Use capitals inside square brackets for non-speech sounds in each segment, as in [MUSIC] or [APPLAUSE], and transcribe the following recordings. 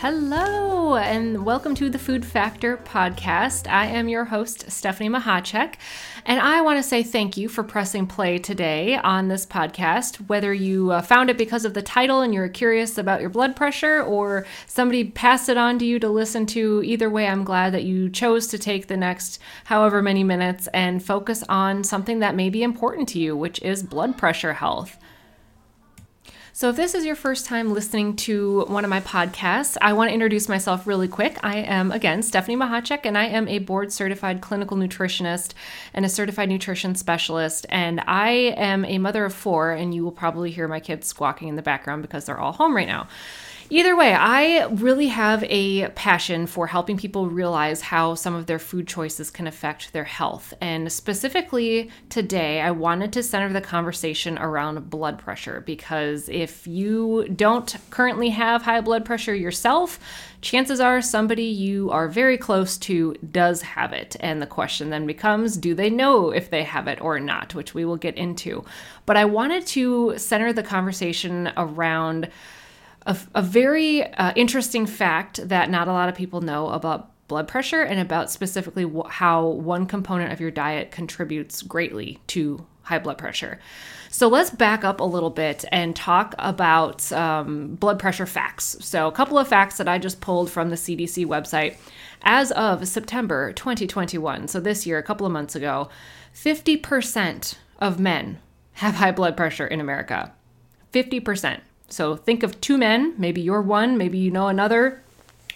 Hello, and welcome to the Food Factor podcast. I am your host, Stephanie Mahacek, and I want to say thank you for pressing play today on this podcast. Whether you uh, found it because of the title and you're curious about your blood pressure, or somebody passed it on to you to listen to, either way, I'm glad that you chose to take the next however many minutes and focus on something that may be important to you, which is blood pressure health. So, if this is your first time listening to one of my podcasts, I want to introduce myself really quick. I am, again, Stephanie Mahacek, and I am a board certified clinical nutritionist and a certified nutrition specialist. And I am a mother of four, and you will probably hear my kids squawking in the background because they're all home right now. Either way, I really have a passion for helping people realize how some of their food choices can affect their health. And specifically today, I wanted to center the conversation around blood pressure because if you don't currently have high blood pressure yourself, chances are somebody you are very close to does have it. And the question then becomes do they know if they have it or not, which we will get into. But I wanted to center the conversation around a, a very uh, interesting fact that not a lot of people know about blood pressure and about specifically wh- how one component of your diet contributes greatly to high blood pressure. So let's back up a little bit and talk about um, blood pressure facts. So, a couple of facts that I just pulled from the CDC website. As of September 2021, so this year, a couple of months ago, 50% of men have high blood pressure in America. 50%. So think of two men, maybe you're one, maybe you know another.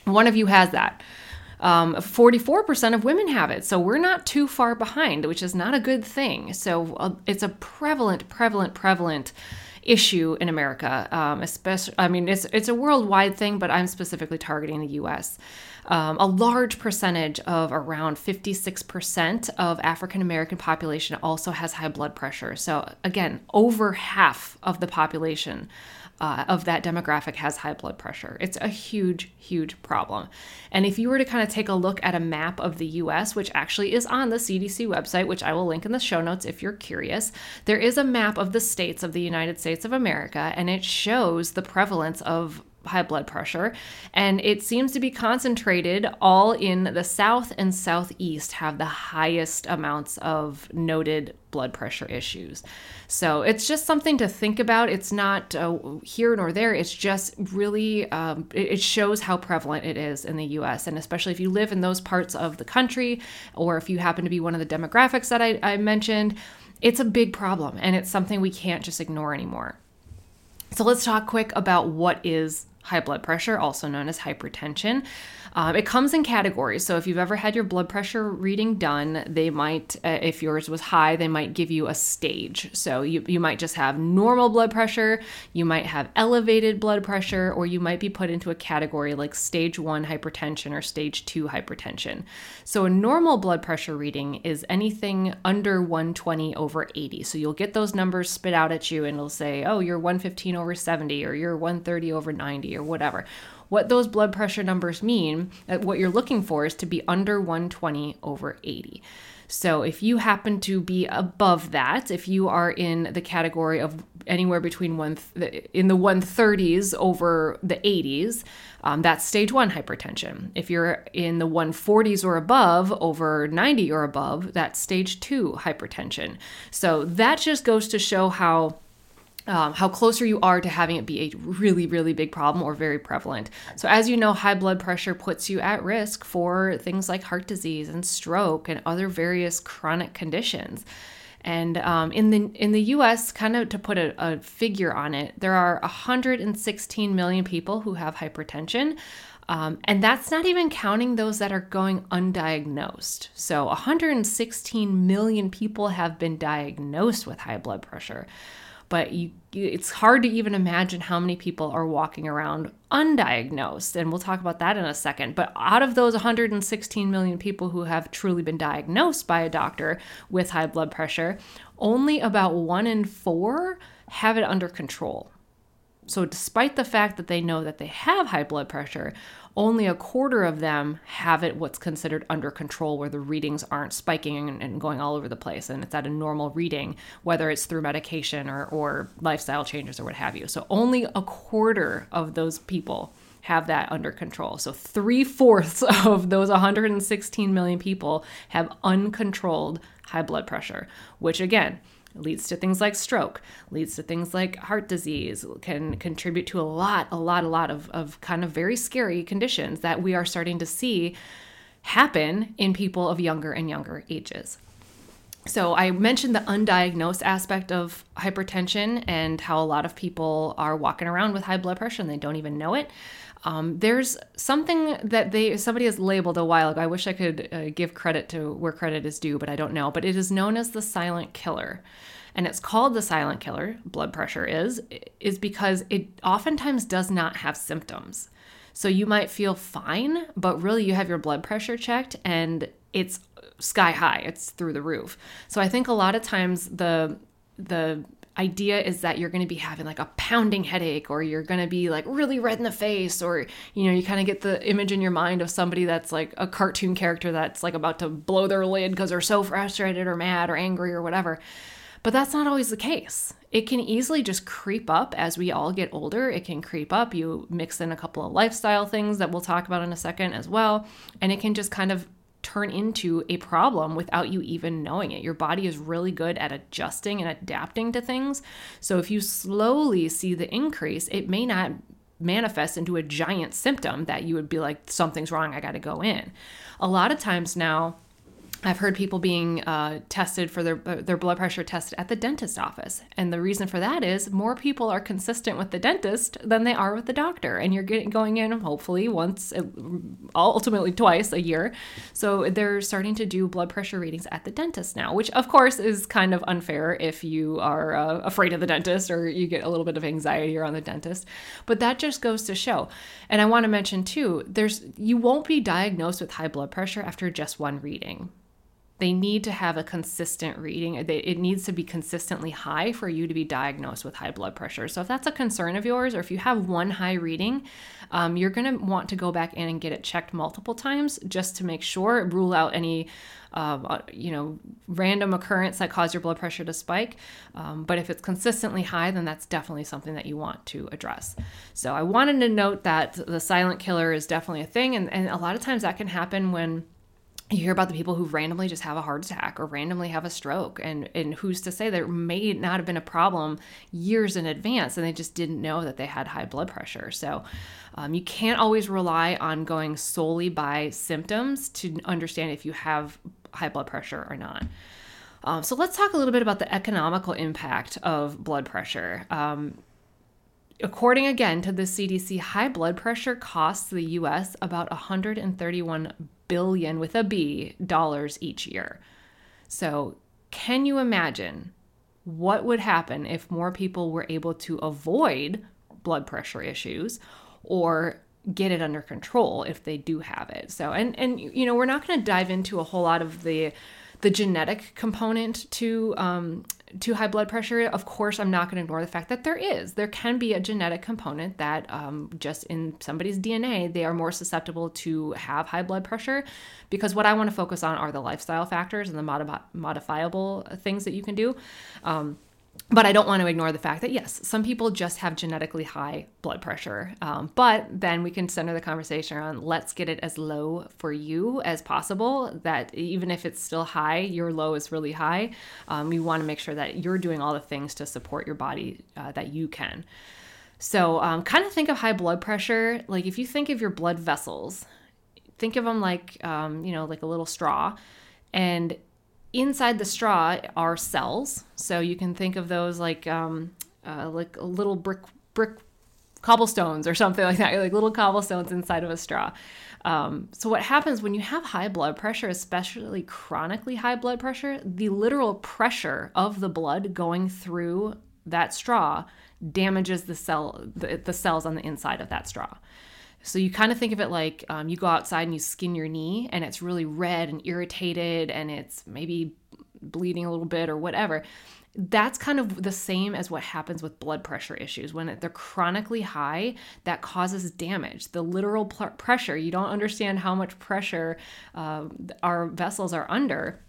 One of you has that. Um, 44% of women have it. So we're not too far behind, which is not a good thing. So uh, it's a prevalent, prevalent, prevalent issue in America. Um, especially, I mean, it's it's a worldwide thing, but I'm specifically targeting the U.S. Um, a large percentage of around 56% of African American population also has high blood pressure. So again, over half of the population uh, of that demographic has high blood pressure. It's a huge, huge problem. And if you were to kind of take a look at a map of the US, which actually is on the CDC website, which I will link in the show notes if you're curious, there is a map of the states of the United States of America, and it shows the prevalence of high blood pressure and it seems to be concentrated all in the south and southeast have the highest amounts of noted blood pressure issues. So it's just something to think about. It's not uh, here nor there. It's just really um, it, it shows how prevalent it is in the us and especially if you live in those parts of the country or if you happen to be one of the demographics that I, I mentioned it's a big problem and it's something we can't just ignore anymore. So let's talk quick about what is high blood pressure, also known as hypertension. Um, it comes in categories. So if you've ever had your blood pressure reading done, they might, uh, if yours was high, they might give you a stage. So you, you might just have normal blood pressure, you might have elevated blood pressure, or you might be put into a category like stage one hypertension or stage two hypertension. So a normal blood pressure reading is anything under 120 over 80. So you'll get those numbers spit out at you and it'll say, oh, you're 115 over 70 or you're 130 over 90 or whatever. What those blood pressure numbers mean, uh, what you're looking for is to be under 120 over 80. So if you happen to be above that, if you are in the category of anywhere between one th- in the 130s over the 80s, um, that's stage one hypertension. If you're in the 140s or above, over 90 or above, that's stage two hypertension. So that just goes to show how um, how closer you are to having it be a really, really big problem or very prevalent. So, as you know, high blood pressure puts you at risk for things like heart disease and stroke and other various chronic conditions. And um, in the in the U.S., kind of to put a, a figure on it, there are 116 million people who have hypertension. Um, and that's not even counting those that are going undiagnosed. So 116 million people have been diagnosed with high blood pressure. But you it's hard to even imagine how many people are walking around undiagnosed and we'll talk about that in a second. But out of those 116 million people who have truly been diagnosed by a doctor with high blood pressure only about 1 in 4 have it under control. So, despite the fact that they know that they have high blood pressure, only a quarter of them have it what's considered under control, where the readings aren't spiking and, going all over the place, and it's at a normal reading, whether it's through medication or, or lifestyle changes or what have you. So, only a quarter of those people have that under control. So, three fourths [LAUGHS] of those 116 million people have uncontrolled high blood pressure, which again, leads to things like stroke, leads to things like heart disease, can contribute to a lot, a lot, a lot of, of kind of very scary conditions that we are starting to see happen in people of younger and younger ages. So, I mentioned the undiagnosed aspect of hypertension and how a lot of people are walking around with high blood pressure and they don't even know it. Um, there's something that they somebody has labeled a while ago. I wish I could uh, give credit to where credit is due, but I don't know. But it is known as the silent killer, and it's called the silent killer. Blood pressure is is because it oftentimes does not have symptoms. So you might feel fine, but really you have your blood pressure checked and it's sky high. It's through the roof. So I think a lot of times the the idea is that you're going to be having like a pounding headache or you're going to be like really red in the face or you know you kind of get the image in your mind of somebody that's like a cartoon character that's like about to blow their lid because they're so frustrated or mad or angry or whatever. But that's not always the case. It can easily just creep up as we all get older. It can creep up. You mix in a couple of lifestyle things that we'll talk about in a second as well. And it can just kind of turn into a problem without you even knowing it. Your body is really good at adjusting and adapting to things. So if you slowly see the increase, it may not manifest into a giant symptom that you would be like, something's wrong, I got to go in. A lot of times now, I've heard people being uh, tested for their uh, their blood pressure tested at the dentist office, and the reason for that is more people are consistent with the dentist than they are with the doctor, and you're getting going in hopefully once, uh, ultimately twice a year. So they're starting to do blood pressure readings at the dentist now, which of course is kind of unfair if you are uh, afraid of the dentist or you get a little bit of anxiety around the dentist. But that just goes to show, and I want to mention too, there's you won't be diagnosed with high blood pressure after just one reading they need to have a consistent reading. It needs to be consistently high for you to be diagnosed with high blood pressure. So, if that's a concern of yours, or if you have one high reading, um, you're going to want to go back in and get it checked multiple times just to make sure, rule out any, um, uh, you know, random occurrence that caused your blood pressure to spike. Um, but if it's consistently high, then that's definitely something that you want to address. So, I wanted to note that the silent killer is definitely a thing, and, and a lot of times that can happen when you hear about the people who randomly just have a heart attack or randomly have a stroke and and who's to say there may not have been a problem years in advance and they just didn't know that they had high blood pressure. So um, you can't always rely on going solely by symptoms to understand if you have high blood pressure or not. Um, so let's talk a little bit about the economical impact of blood pressure. Um, According again to the CDC, high blood pressure costs the US about 131 billion with a B dollars each year. So, can you imagine what would happen if more people were able to avoid blood pressure issues or get it under control if they do have it? So, and and you know, we're not going to dive into a whole lot of the the genetic component to um, to high blood pressure, of course, I'm not going to ignore the fact that there is. There can be a genetic component that um, just in somebody's DNA, they are more susceptible to have high blood pressure. Because what I want to focus on are the lifestyle factors and the modi- modifiable things that you can do. Um, but I don't want to ignore the fact that yes, some people just have genetically high blood pressure. Um, but then we can center the conversation on let's get it as low for you as possible. That even if it's still high, your low is really high. Um, you want to make sure that you're doing all the things to support your body uh, that you can. So, um, kind of think of high blood pressure like if you think of your blood vessels, think of them like um, you know like a little straw, and inside the straw are cells. So you can think of those like um, uh, like little brick brick cobblestones or something [LAUGHS] like that, like little cobblestones inside of a straw. Um, so what happens when you have high blood pressure, especially chronically high blood pressure, the literal pressure of the blood going through that straw damages the cell the, the cells on the inside of that straw. So you kind of think of it like um, you go outside and you skin your knee and it's really red and irritated and it's maybe bleeding a little bit or whatever. That's kind of the same as what happens with blood pressure issues. When they're chronically high, that causes damage. The literal pl- pressure, you don't understand how much pressure uh, our vessels are under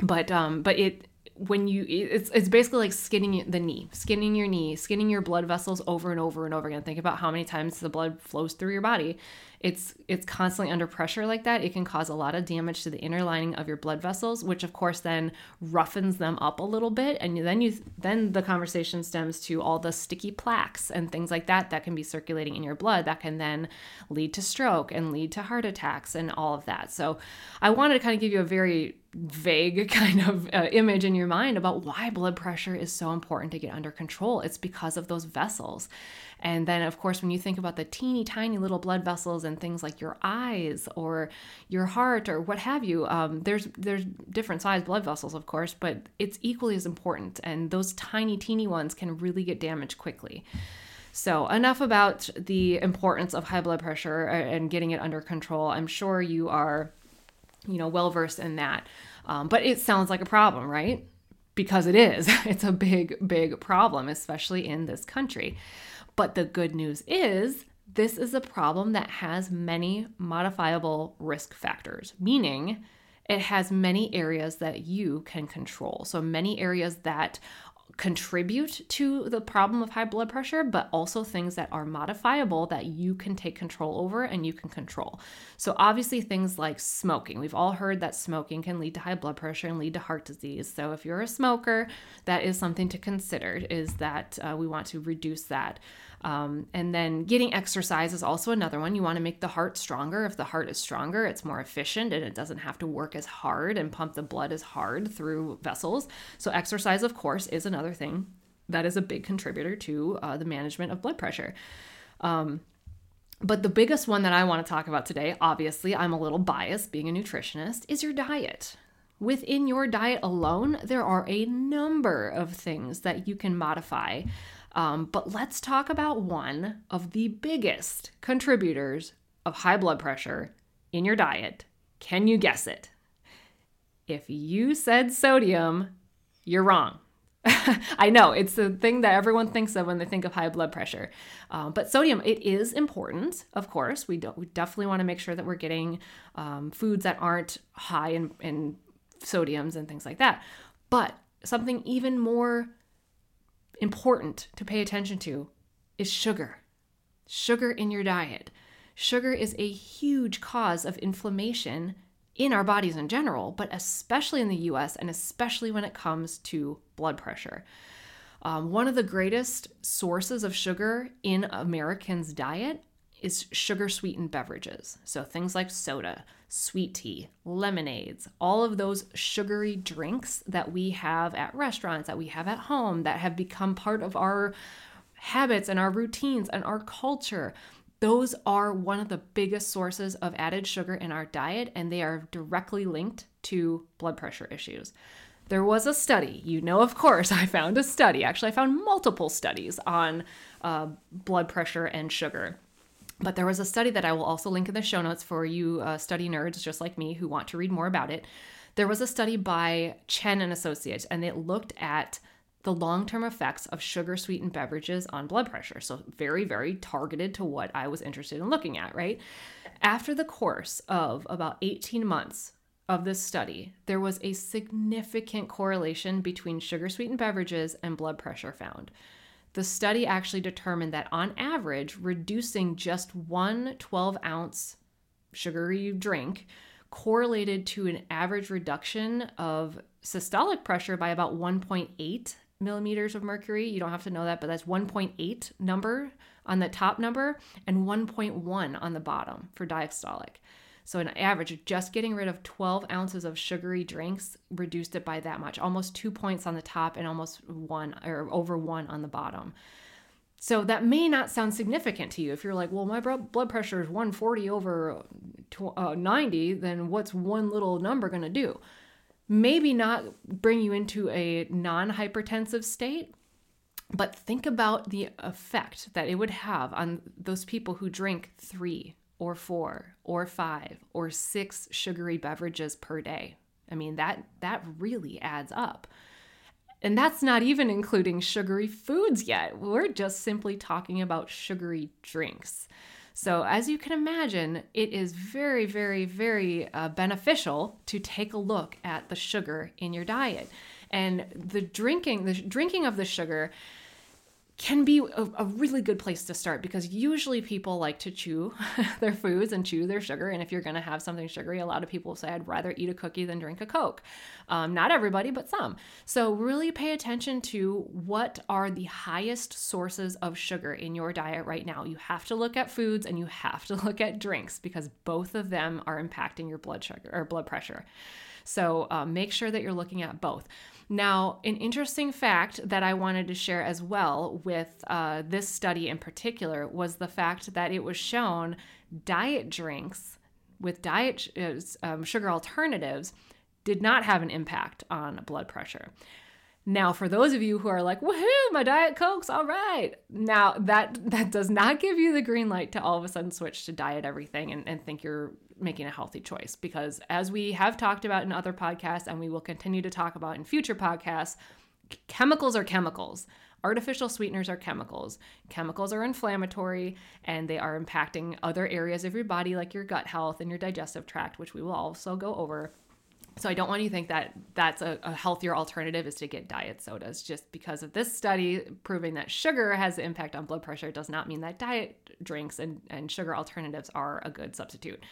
but um but it when you it's it's basically like skinning the knee skinning your knee skinning your blood vessels over and over and over again. Think about how many times the blood flows through your body it's it's constantly under pressure like that it can cause a lot of damage to the inner lining of your blood vessels which of course then roughens them up a little bit and then you then the conversation stems to all the sticky plaques and things like that that can be circulating in your blood that can then lead to stroke and lead to heart attacks and all of that so i wanted to kind of give you a very vague [LAUGHS] kind of uh, image in your mind about why blood pressure is so important to get under control. It's because of those vessels. And then, of course, when you think about the teeny tiny little blood vessels and things like your eyes or your heart or what have you, um, there's there's different size blood vessels, of course, but it's equally as important. And those tiny, teeny ones can really get damaged quickly. So, enough about the importance of high blood pressure and getting it under control. I'm sure you are you know, well versed in that. Um, but it sounds like a problem, right? Because it is. [LAUGHS] It's a big, big problem, especially in this country. But the good news is this is a problem that has many modifiable risk factors, meaning it has many areas that you can control. So, many areas that contribute to the problem of high blood pressure, but also things that are modifiable that you can take control over and you can control. So, obviously, things like smoking. We've all heard that smoking can lead to high blood pressure and lead to heart disease. So, if you're a smoker, that is something to consider, is that uh, we want to reduce that. Um, and then getting exercise is also another one. You want to make the heart stronger. If the heart is stronger, it's more efficient and it doesn't have to work as hard and pump the blood as hard through vessels. So, exercise, of course, is another thing that is a big contributor to uh, the management of blood pressure. Um, but the biggest one that I want to talk about today, obviously, I'm a little biased being a nutritionist, is your diet. Within your diet alone, there are a number of things that you can modify um, but let's talk about one of the biggest contributors of high blood pressure in your diet. Can you guess it? If you said sodium, you're wrong. [LAUGHS] I know it's the thing that everyone thinks of when they think of high blood pressure. Um, but sodium, it is important, of course. We, do, we definitely want to make sure that we're getting um, foods that aren't high in, in sodiums and things like that. But something even more important to pay attention to is sugar. Sugar in your diet. Sugar is a huge cause of inflammation in our bodies in general, but especially in the US and especially when it comes to blood pressure. Um, one of the greatest sources of sugar in Americans' diet is sugar sweetened beverages. So things like soda, sweet tea, lemonades, all of those sugary drinks that we have at restaurants, that we have at home, that have become part of our habits and our routines and our culture. Those are one of the biggest sources of added sugar in our diet, and they are directly linked to blood pressure issues. There was a study, you know, of course, [LAUGHS] I found a study. Actually, I found multiple studies on uh, blood pressure and sugar. But there was a study that I will also link in the show notes for you uh, study nerds just like me who want to read more about it. There was a study by Chen and Associates, and it looked at the long term effects of sugar sweetened beverages on blood pressure. So, very, very targeted to what I was interested in looking at, right? After the course of about 18 months of this study, there was a significant correlation between sugar sweetened beverages and blood pressure found. The study actually determined that on average, reducing just one 12 ounce sugary drink correlated to an average reduction of systolic pressure by about 1.8 millimeters of mercury. You don't have to know that, but that's 1.8 number on the top number and 1.1 on the bottom for diastolic. So, an average of just getting rid of 12 ounces of sugary drinks reduced it by that much, almost two points on the top and almost one or over one on the bottom. So, that may not sound significant to you. If you're like, well, my blood pressure is 140 over uh, 90, then what's one little number going to do? Maybe not bring you into a non hypertensive state, But think about the effect that it would have on those people who drink three or four or five or six sugary beverages per day. I mean, that, that really adds up. And that's not even including sugary foods yet. We're just simply talking about sugary drinks. So, as you can imagine, it is very, very, very uh, beneficial to take a look at the sugar in your diet. And the drinking, the drinking of the sugar can be a, a, really good place to start because usually people like to chew [LAUGHS] their foods and chew their sugar. And if you're going to have something sugary, a lot of people say, I'd rather eat a cookie than drink a Coke. Um, not everybody, but some. So, really pay attention to what are the highest sources of sugar in your diet right now. You have to look at foods and you have to [LAUGHS] look at drinks because both of them are impacting your blood sugar or blood pressure. So uh, make sure that you're looking at both. Now, an interesting fact that I wanted to share as well with uh, this study in particular was the fact that it was shown diet drinks with diet uh, um, sugar alternatives did not have an impact on blood pressure. Now, for those of you who are like, woohoo, my Diet Coke's all right. Now, that that does not give you the green light to all of a sudden switch to diet everything and, and think you're making a healthy choice. Because as we have talked about in other podcasts and we will continue to talk about in future podcasts, chemicals are chemicals. Artificial sweeteners are chemicals. Chemicals are inflammatory and they are impacting other areas of your body, like your gut health and your digestive tract, which we will also go over. So I don't want you to think that that's a, a, healthier alternative is to get diet sodas. Just because of this study proving that sugar has an impact on blood pressure does not mean that diet drinks and, and sugar alternatives are a good substitute.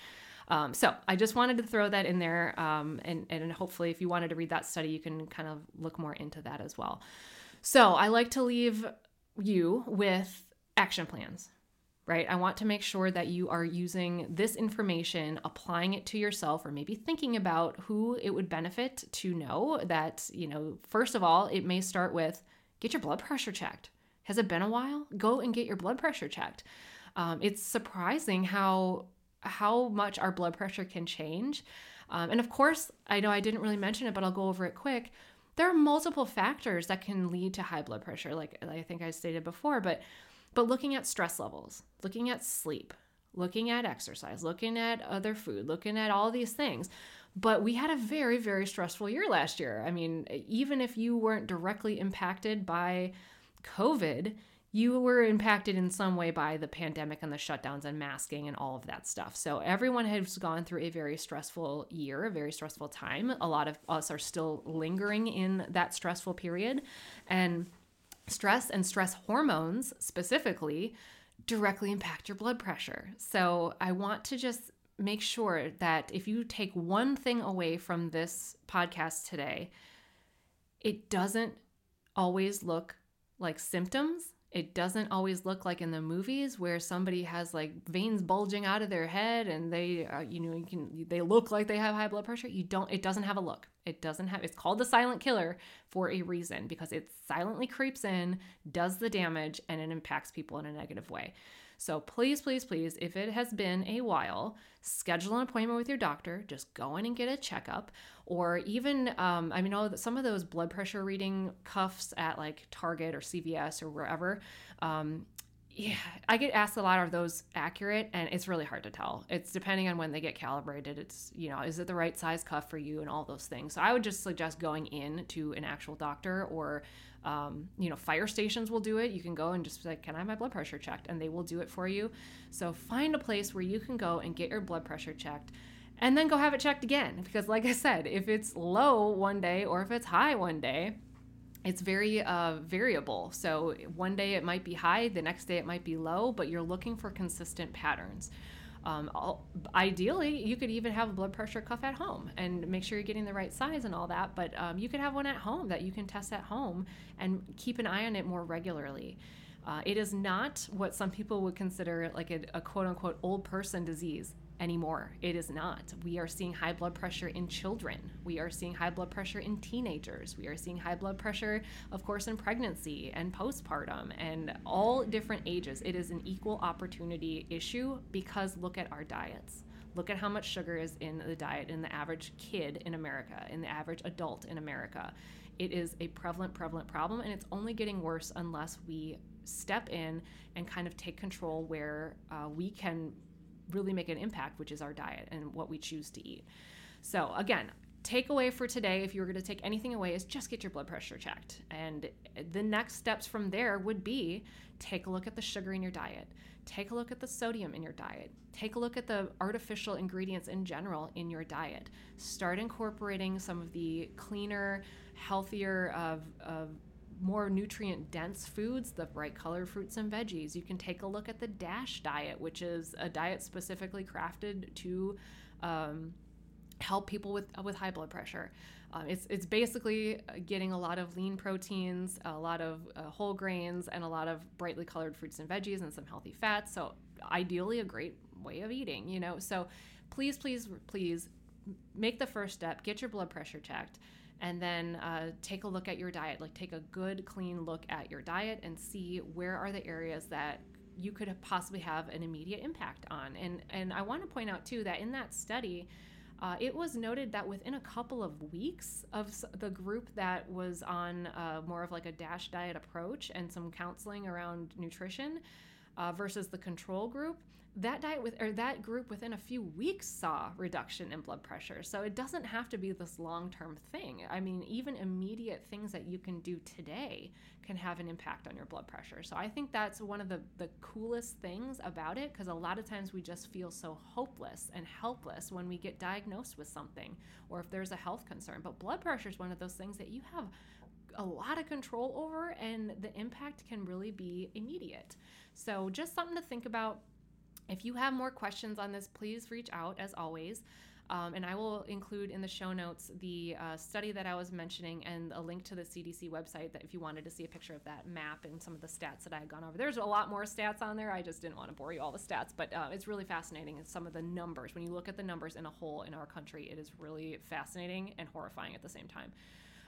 Um, so I just wanted to throw that in there, um, and, and hopefully, if you wanted to read that study, you can kind of look more into that as well. So I like to leave you with action plans right? I want to make sure that you are using this information, applying it to yourself, or maybe thinking about who it would benefit to know that, you know, first of all, it may start with get your blood pressure checked. Has it been a while? Go and get your blood pressure checked. Um, it's surprising how how much our blood pressure can change. Um, and of course, I know I didn't really mention it, but I'll go over it quick. There are multiple factors that can lead to high blood pressure, like I think I stated before, but but looking at stress levels, looking at sleep, looking at exercise, looking at other food, looking at all these things. But we had a very, very stressful year last year. I mean, even if you weren't directly impacted by COVID, you were impacted in some way by the pandemic and the shutdowns and masking and all of that stuff. So everyone has gone through a very stressful year, a very stressful time. A lot of us are still lingering in that stressful period. And stress and stress hormones specifically directly impact your blood pressure. So I want to just make sure that if you take one thing away from this podcast today, it doesn't always look like symptoms it doesn't always look like in the movies where somebody has like veins bulging out of their head and they uh, you know you can they look like they have high blood pressure you don't it doesn't have a look it doesn't have it's called the silent killer for a reason because it silently creeps in does the damage and it impacts people in a negative way so please, please, please, if it has been a while, schedule an appointment with your doctor. Just go in and get a checkup. Or even, um, I mean, that some of those blood pressure reading cuffs at like Target or CVS or wherever, um, yeah, I get asked a lot are those accurate and it's really hard to tell. It's depending on when they get calibrated. It's, you know, is it the right size cuff for you and all those things. So I would just suggest going in to an actual doctor or, um, you know, fire stations will do it. You can go and just like, can I have my blood pressure checked? And they will do it for you. So find a place where you can go and get your blood pressure checked and then go have it checked again. Because, like I said, if it's low one day or if it's high one day, it's very uh, variable. So one day it might be high, the next day it might be low, but you're looking for consistent patterns. Um, ideally, you could even have a blood pressure cuff at home and make sure you're getting the right size and all that. But um, you could have one at home that you can test at home and keep an eye on it more regularly. Uh, it is not what some people would consider like a, a quote unquote old person disease anymore. It is not. We are seeing high blood pressure in children. We are seeing high blood pressure in teenagers. We are seeing high blood pressure, of course, in pregnancy and postpartum and all different ages. It is an equal opportunity issue because look at our diets. Look at how much sugar is in the diet in the average kid in America, in the average adult in America. It is a prevalent, prevalent problem, and it's only getting worse unless we step in and kind of take control where uh, we can really make an impact, which is our diet and what we choose to eat. So, again, takeaway for today, if you were going to take anything away, is just get your blood pressure checked. And the next steps from there would be take a look at the sugar in your diet, take a look at the sodium in your diet, take a look at the artificial ingredients in general in your diet. Start incorporating some of the cleaner, healthier, of, of more nutrient dense foods, the bright colored fruits and veggies. You can take a look at the DASH diet, which is a diet specifically crafted to um, help people with with high blood pressure. Um, it's it's basically getting a lot of lean proteins, a lot of uh, whole grains, and a lot of brightly colored fruits and veggies, and some healthy fats. So ideally, a great way of eating. You know, so please, please, please make the first step. Get your blood pressure checked. And then uh, take a look at your diet. Like, take a good, clean look at your diet and see where are the areas that you could possibly have an immediate impact on. And and I want to point out too that in that study, uh, it was noted that within a couple of weeks of the group that was on uh, more of like a dash diet approach and some counseling around nutrition, uh, versus the control group, that diet with or that group within a few weeks saw reduction in blood pressure. So it doesn't have to be this long-term thing. I mean, even immediate things that you can do today can have an impact on your blood pressure. So I think that's one of the the coolest things about it because a lot of times we just feel so hopeless and helpless when we get diagnosed with something or if there's a health concern. But blood pressure is one of those things that you have a lot of control over, and the impact can really be immediate. So, just something to think about. If you have more questions on this, please reach out as always. Um, and I will include in the show notes the uh, study that I was mentioning and a link to the CDC website that if you wanted to see a picture of that map and some of the stats that I had gone over. There's a lot more stats on there. I just didn't want to bore you all the stats, but uh, it's really fascinating. And some of the numbers, when you look at the numbers in a whole in our country, it is really fascinating and horrifying at the same time.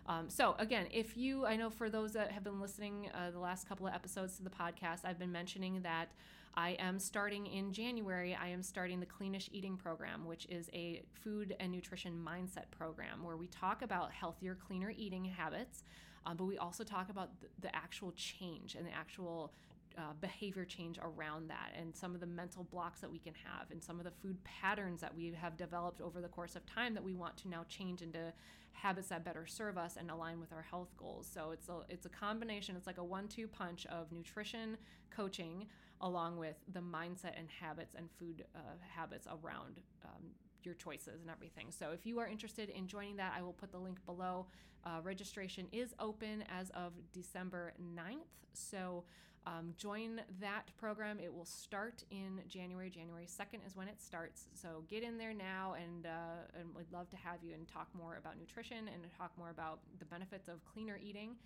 Um, so, again, if you, I know for those that have been listening uh, the last couple of episodes to the podcast, I've been mentioning that I am starting in January, I am starting the Cleanish Eating Program, which is a food and nutrition mindset program where we talk about healthier, cleaner eating habits, um, but we also talk about the actual change and the actual uh, behavior change around that and some of the mental blocks that we can have and some of the food patterns that we have developed over the course of time that we want to now change into habits that better serve us and align with our health goals. So it's a it's a combination, it's like a one-two punch of nutrition coaching along with the mindset and habits and food uh, habits around um, your choices and everything. So if you are interested in joining that, I will put the link below. Uh, registration is open as of December 9th. So um, join that program. It will start in January. January 2nd is when it starts. So get in there now, and, uh, and we'd love to have you and talk more about nutrition and talk more about the benefits of cleaner eating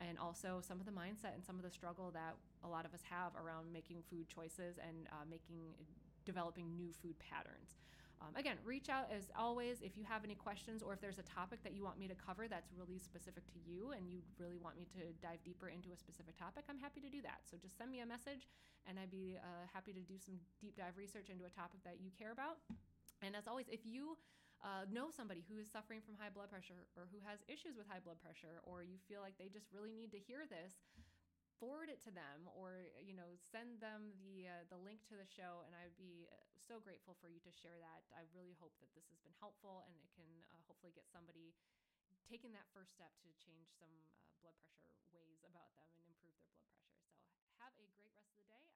and also some of the mindset and some of the struggle that a lot of us have around making food choices and uh, making developing new food patterns. Um, again, reach out as always if you have any questions or if there's a topic that you want me to cover that's really specific to you and you really want me to dive deeper into a specific topic, I'm happy to do that. So just send me a message and I'd be uh, happy to do some deep dive research into a topic that you care about. And as always, if you uh, know somebody who is suffering from high blood pressure or who has issues with high blood pressure, or you feel like they just really need to hear this, forward it to them or you know send them the uh, the link to the show and i would be uh, so grateful for you to share that. I really hope that this has been helpful and it can uh, hopefully get somebody taking that first step to change some uh, blood pressure ways about them and improve their blood pressure. So have a great rest of the day